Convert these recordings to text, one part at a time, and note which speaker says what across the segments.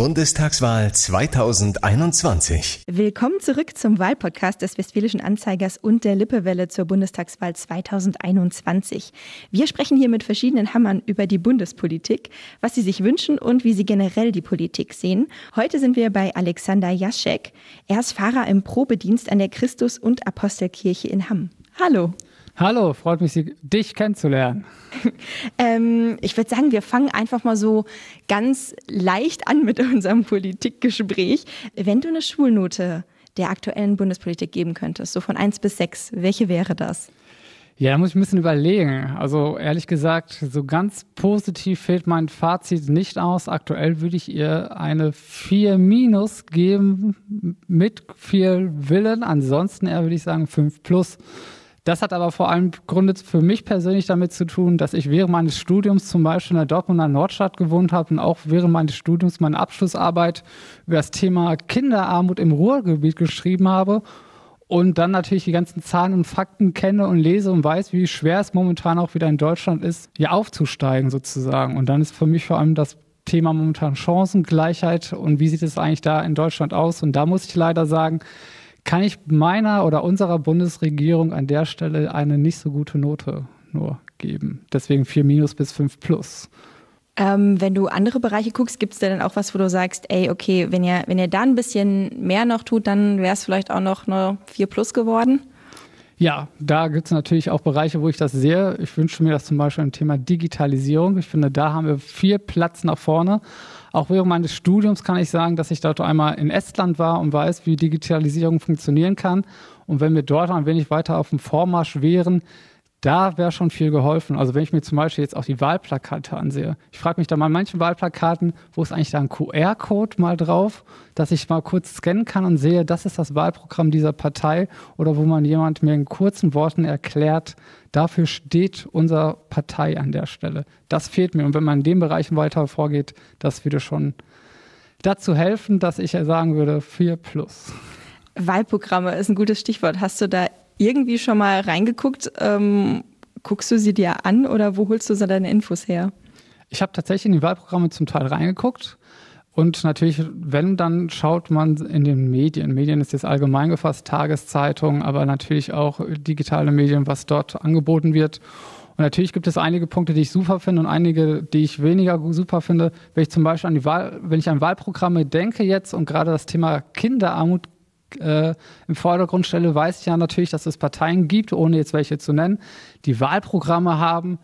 Speaker 1: Bundestagswahl 2021.
Speaker 2: Willkommen zurück zum Wahlpodcast des Westfälischen Anzeigers und der Lippewelle zur Bundestagswahl 2021. Wir sprechen hier mit verschiedenen Hammern über die Bundespolitik, was sie sich wünschen und wie sie generell die Politik sehen. Heute sind wir bei Alexander Jaschek. Er ist Fahrer im Probedienst an der Christus- und Apostelkirche in Hamm. Hallo.
Speaker 3: Hallo, freut mich, dich kennenzulernen.
Speaker 2: ähm, ich würde sagen, wir fangen einfach mal so ganz leicht an mit unserem Politikgespräch. Wenn du eine Schulnote der aktuellen Bundespolitik geben könntest, so von 1 bis 6, welche wäre das?
Speaker 3: Ja, da muss ich ein bisschen überlegen. Also ehrlich gesagt, so ganz positiv fällt mein Fazit nicht aus. Aktuell würde ich ihr eine 4 minus geben mit viel Willen. Ansonsten eher würde ich sagen 5 plus. Das hat aber vor allem Gründe für mich persönlich damit zu tun, dass ich während meines Studiums zum Beispiel in der Dortmunder Nordstadt gewohnt habe und auch während meines Studiums meine Abschlussarbeit über das Thema Kinderarmut im Ruhrgebiet geschrieben habe und dann natürlich die ganzen Zahlen und Fakten kenne und lese und weiß, wie schwer es momentan auch wieder in Deutschland ist, hier aufzusteigen sozusagen. Und dann ist für mich vor allem das Thema momentan Chancengleichheit und wie sieht es eigentlich da in Deutschland aus? Und da muss ich leider sagen, kann ich meiner oder unserer Bundesregierung an der Stelle eine nicht so gute Note nur geben. Deswegen 4 minus bis 5 plus.
Speaker 2: Ähm, wenn du andere Bereiche guckst, gibt es da dann auch was, wo du sagst, ey, okay, wenn ihr, wenn ihr da ein bisschen mehr noch tut, dann wäre es vielleicht auch noch eine 4 plus geworden?
Speaker 3: Ja, da gibt es natürlich auch Bereiche, wo ich das sehe. Ich wünsche mir das zum Beispiel im Thema Digitalisierung. Ich finde, da haben wir viel Platz nach vorne. Auch während meines Studiums kann ich sagen, dass ich dort einmal in Estland war und weiß, wie Digitalisierung funktionieren kann. Und wenn wir dort ein wenig weiter auf dem Vormarsch wären, da wäre schon viel geholfen. Also wenn ich mir zum Beispiel jetzt auch die Wahlplakate ansehe. Ich frage mich da mal an manchen Wahlplakaten, wo ist eigentlich da ein QR-Code mal drauf, dass ich mal kurz scannen kann und sehe, das ist das Wahlprogramm dieser Partei oder wo man jemand mir in kurzen Worten erklärt, dafür steht unsere Partei an der Stelle. Das fehlt mir. Und wenn man in den Bereichen weiter vorgeht, das würde schon dazu helfen, dass ich sagen würde, 4 plus.
Speaker 2: Wahlprogramme ist ein gutes Stichwort. Hast du da irgendwie schon mal reingeguckt? Ähm, guckst du sie dir an oder wo holst du so deine Infos her?
Speaker 3: Ich habe tatsächlich in die Wahlprogramme zum Teil reingeguckt. Und natürlich, wenn, dann schaut man in den Medien. Medien ist jetzt allgemein gefasst, Tageszeitungen, aber natürlich auch digitale Medien, was dort angeboten wird. Und natürlich gibt es einige Punkte, die ich super finde und einige, die ich weniger super finde. Wenn ich zum Beispiel an die Wahl, wenn ich an Wahlprogramme denke jetzt und gerade das Thema Kinderarmut äh, im Vordergrund stelle, weiß ich ja natürlich, dass es Parteien gibt, ohne jetzt welche zu nennen, die Wahlprogramme haben,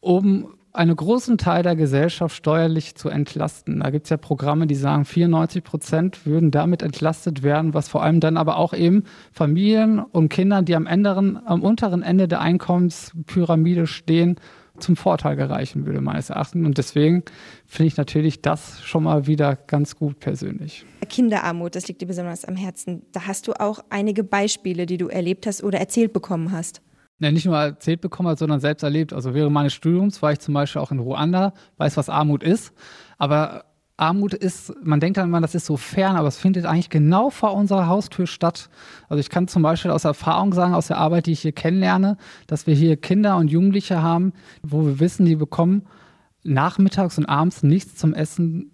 Speaker 3: um einen großen Teil der Gesellschaft steuerlich zu entlasten. Da gibt es ja Programme, die sagen, 94 Prozent würden damit entlastet werden, was vor allem dann aber auch eben Familien und Kindern, die am, änderen, am unteren Ende der Einkommenspyramide stehen, zum Vorteil gereichen würde, meines Erachtens. Und deswegen finde ich natürlich das schon mal wieder ganz gut persönlich.
Speaker 2: Kinderarmut, das liegt dir besonders am Herzen. Da hast du auch einige Beispiele, die du erlebt hast oder erzählt bekommen hast.
Speaker 3: Ja, nicht nur erzählt bekommen, sondern selbst erlebt. Also während meines Studiums war ich zum Beispiel auch in Ruanda, weiß, was Armut ist. Aber Armut ist, man denkt dann immer, das ist so fern, aber es findet eigentlich genau vor unserer Haustür statt. Also ich kann zum Beispiel aus Erfahrung sagen, aus der Arbeit, die ich hier kennenlerne, dass wir hier Kinder und Jugendliche haben, wo wir wissen, die bekommen nachmittags und abends nichts zum Essen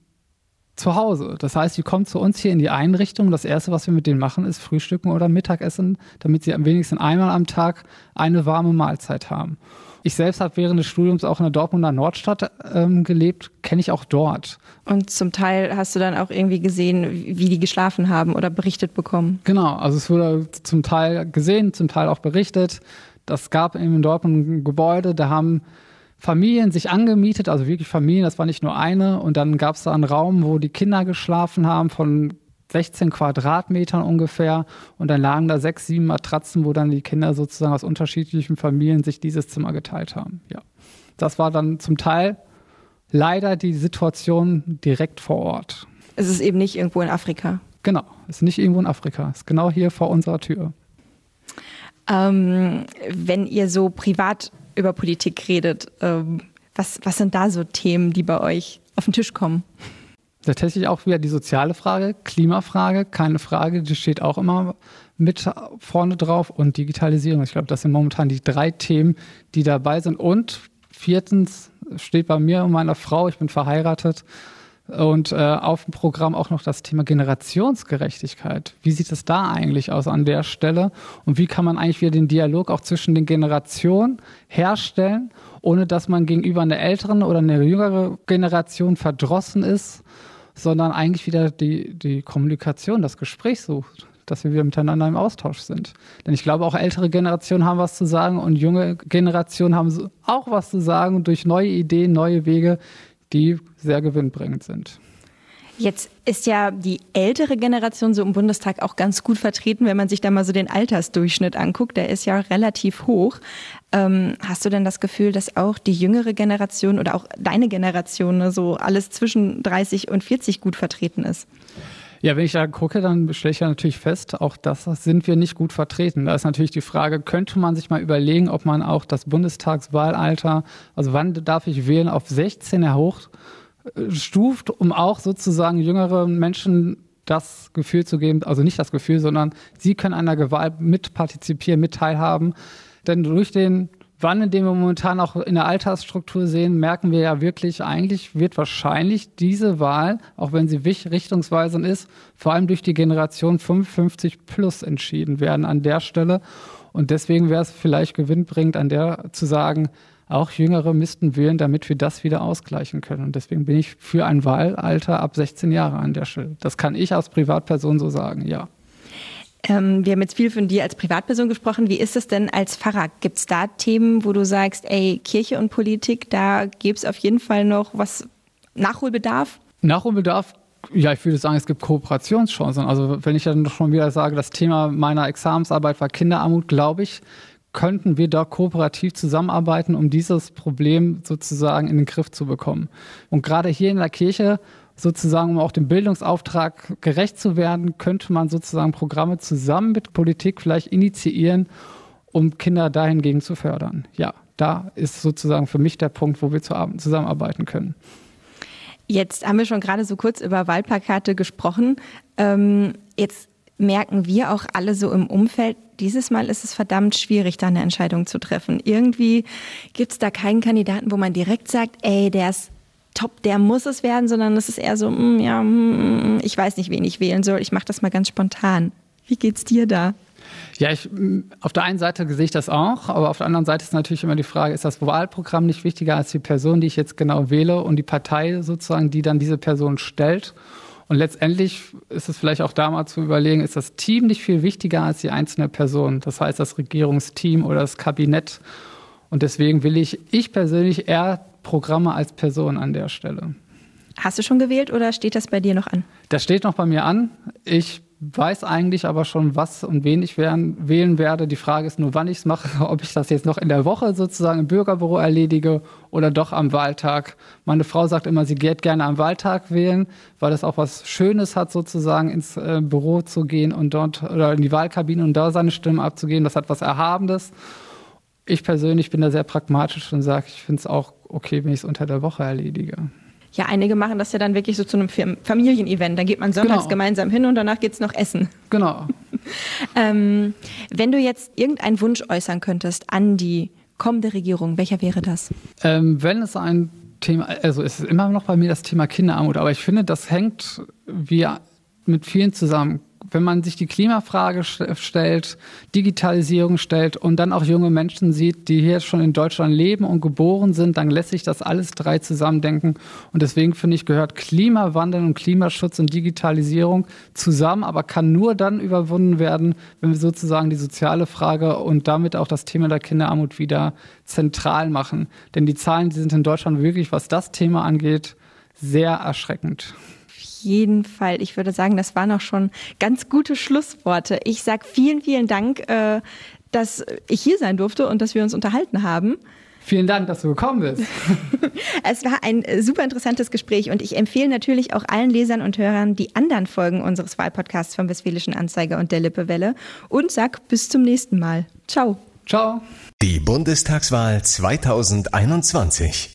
Speaker 3: zu Hause. Das heißt, die kommen zu uns hier in die Einrichtung. Das Erste, was wir mit denen machen, ist Frühstücken oder Mittagessen, damit sie am wenigsten einmal am Tag eine warme Mahlzeit haben. Ich selbst habe während des Studiums auch in der Dortmunder Nordstadt ähm, gelebt, kenne ich auch dort.
Speaker 2: Und zum Teil hast du dann auch irgendwie gesehen, wie die geschlafen haben oder berichtet bekommen?
Speaker 3: Genau, also es wurde zum Teil gesehen, zum Teil auch berichtet. Das gab eben in Dortmund ein Gebäude, da haben Familien sich angemietet, also wirklich Familien, das war nicht nur eine. Und dann gab es da einen Raum, wo die Kinder geschlafen haben von 16 Quadratmetern ungefähr und dann lagen da sechs, sieben Matratzen, wo dann die Kinder sozusagen aus unterschiedlichen Familien sich dieses Zimmer geteilt haben. Ja. Das war dann zum Teil leider die Situation direkt vor Ort.
Speaker 2: Es ist eben nicht irgendwo in Afrika.
Speaker 3: Genau, es ist nicht irgendwo in Afrika, es ist genau hier vor unserer Tür.
Speaker 2: Ähm, wenn ihr so privat über Politik redet, ähm, was, was sind da so Themen, die bei euch auf den Tisch kommen?
Speaker 3: Tatsächlich auch wieder die soziale Frage, Klimafrage, keine Frage, die steht auch immer mit vorne drauf und Digitalisierung. Ich glaube, das sind momentan die drei Themen, die dabei sind. Und viertens steht bei mir und meiner Frau, ich bin verheiratet, Und äh, auf dem Programm auch noch das Thema Generationsgerechtigkeit. Wie sieht es da eigentlich aus an der Stelle? Und wie kann man eigentlich wieder den Dialog auch zwischen den Generationen herstellen, ohne dass man gegenüber einer älteren oder einer jüngeren Generation verdrossen ist, sondern eigentlich wieder die, die Kommunikation, das Gespräch sucht? dass wir wieder miteinander im Austausch sind. Denn ich glaube, auch ältere Generationen haben was zu sagen und junge Generationen haben auch was zu sagen durch neue Ideen, neue Wege, die sehr gewinnbringend sind.
Speaker 2: Jetzt ist ja die ältere Generation so im Bundestag auch ganz gut vertreten, wenn man sich da mal so den Altersdurchschnitt anguckt. Der ist ja relativ hoch. Ähm, hast du denn das Gefühl, dass auch die jüngere Generation oder auch deine Generation ne, so alles zwischen 30 und 40 gut vertreten ist?
Speaker 3: Ja, wenn ich da gucke, dann stelle ich ja natürlich fest, auch das sind wir nicht gut vertreten. Da ist natürlich die Frage, könnte man sich mal überlegen, ob man auch das Bundestagswahlalter, also wann darf ich wählen, auf 16 hochstuft, um auch sozusagen jüngeren Menschen das Gefühl zu geben, also nicht das Gefühl, sondern sie können an der Wahl mitpartizipieren, mit teilhaben. Denn durch den Wann, den wir momentan auch in der Altersstruktur sehen, merken wir ja wirklich, eigentlich wird wahrscheinlich diese Wahl, auch wenn sie richtungsweisend ist, vor allem durch die Generation 55 plus entschieden werden an der Stelle. Und deswegen wäre es vielleicht gewinnbringend, an der zu sagen, auch Jüngere müssten wählen, damit wir das wieder ausgleichen können. Und deswegen bin ich für ein Wahlalter ab 16 Jahre an der Stelle. Das kann ich als Privatperson so sagen, ja.
Speaker 2: Ähm, wir haben jetzt viel von dir als Privatperson gesprochen. Wie ist es denn als Pfarrer? Gibt es da Themen, wo du sagst, ey, Kirche und Politik, da gäbe es auf jeden Fall noch was Nachholbedarf?
Speaker 3: Nachholbedarf ja, ich würde sagen, es gibt Kooperationschancen. Also wenn ich dann schon wieder sage, das Thema meiner Examensarbeit war Kinderarmut, glaube ich, könnten wir da kooperativ zusammenarbeiten, um dieses Problem sozusagen in den Griff zu bekommen. Und gerade hier in der Kirche sozusagen, um auch dem Bildungsauftrag gerecht zu werden, könnte man sozusagen Programme zusammen mit Politik vielleicht initiieren, um Kinder dahingegen zu fördern. Ja, da ist sozusagen für mich der Punkt, wo wir zusammenarbeiten können.
Speaker 2: Jetzt haben wir schon gerade so kurz über Wahlplakate gesprochen. Ähm, jetzt merken wir auch alle so im Umfeld, dieses Mal ist es verdammt schwierig, da eine Entscheidung zu treffen. Irgendwie gibt es da keinen Kandidaten, wo man direkt sagt, ey, der ist top, der muss es werden, sondern es ist eher so, mm, ja, mm, ich weiß nicht, wen ich wählen soll. Ich mache das mal ganz spontan. Wie geht's dir da?
Speaker 3: Ja, ich, auf der einen Seite sehe ich das auch, aber auf der anderen Seite ist natürlich immer die Frage, ist das Wahlprogramm nicht wichtiger als die Person, die ich jetzt genau wähle und die Partei sozusagen, die dann diese Person stellt? Und letztendlich ist es vielleicht auch da mal zu überlegen, ist das Team nicht viel wichtiger als die einzelne Person? Das heißt, das Regierungsteam oder das Kabinett. Und deswegen will ich, ich persönlich eher Programme als Person an der Stelle.
Speaker 2: Hast du schon gewählt oder steht das bei dir noch an?
Speaker 3: Das steht noch bei mir an. Ich weiß eigentlich aber schon, was und wen ich wählen werde. Die Frage ist nur, wann ich es mache, ob ich das jetzt noch in der Woche sozusagen im Bürgerbüro erledige oder doch am Wahltag. Meine Frau sagt immer, sie geht gerne am Wahltag wählen, weil es auch was Schönes hat, sozusagen ins äh, Büro zu gehen und dort oder in die Wahlkabine und da seine Stimme abzugeben. Das hat was Erhabendes. Ich persönlich bin da sehr pragmatisch und sage, ich finde es auch okay, wenn ich es unter der Woche erledige.
Speaker 2: Ja, einige machen das ja dann wirklich so zu einem Familienevent. Da geht man sonntags genau. gemeinsam hin und danach geht es noch essen.
Speaker 3: Genau.
Speaker 2: ähm, wenn du jetzt irgendeinen Wunsch äußern könntest an die kommende Regierung, welcher wäre das?
Speaker 3: Ähm, wenn es ein Thema, also es ist immer noch bei mir das Thema Kinderarmut, aber ich finde, das hängt wie mit vielen zusammen wenn man sich die Klimafrage stellt, Digitalisierung stellt und dann auch junge Menschen sieht, die hier schon in Deutschland leben und geboren sind, dann lässt sich das alles drei zusammendenken. Und deswegen finde ich, gehört Klimawandel und Klimaschutz und Digitalisierung zusammen, aber kann nur dann überwunden werden, wenn wir sozusagen die soziale Frage und damit auch das Thema der Kinderarmut wieder zentral machen. Denn die Zahlen, die sind in Deutschland wirklich, was das Thema angeht, sehr erschreckend
Speaker 2: jeden Fall. Ich würde sagen, das waren auch schon ganz gute Schlussworte. Ich sage vielen, vielen Dank, äh, dass ich hier sein durfte und dass wir uns unterhalten haben.
Speaker 3: Vielen Dank, dass du gekommen bist.
Speaker 2: es war ein super interessantes Gespräch und ich empfehle natürlich auch allen Lesern und Hörern die anderen Folgen unseres Wahlpodcasts vom Westfälischen Anzeiger und der Lippewelle und sag bis zum nächsten Mal. Ciao.
Speaker 3: Ciao.
Speaker 1: Die Bundestagswahl 2021.